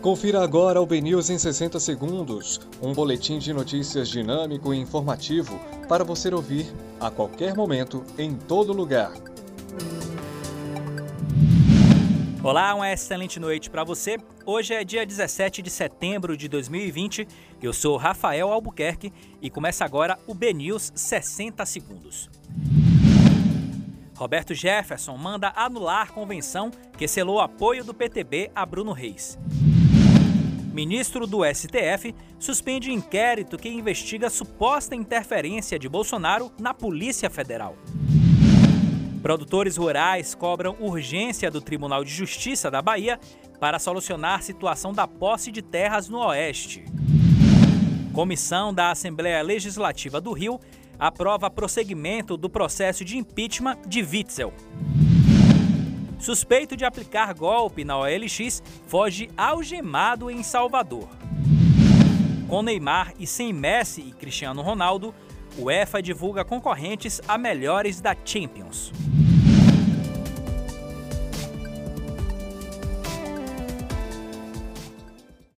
Confira agora o BNews em 60 segundos, um boletim de notícias dinâmico e informativo para você ouvir a qualquer momento, em todo lugar. Olá, uma excelente noite para você. Hoje é dia 17 de setembro de 2020. Eu sou Rafael Albuquerque e começa agora o BNews 60 segundos. Roberto Jefferson manda anular convenção que selou apoio do PTB a Bruno Reis. Ministro do STF suspende inquérito que investiga suposta interferência de Bolsonaro na Polícia Federal. Produtores rurais cobram urgência do Tribunal de Justiça da Bahia para solucionar situação da posse de terras no Oeste. Comissão da Assembleia Legislativa do Rio aprova prosseguimento do processo de impeachment de Witzel. Suspeito de aplicar golpe na OLX foge algemado em Salvador. Com Neymar e sem Messi e Cristiano Ronaldo, o UEFA divulga concorrentes a melhores da Champions.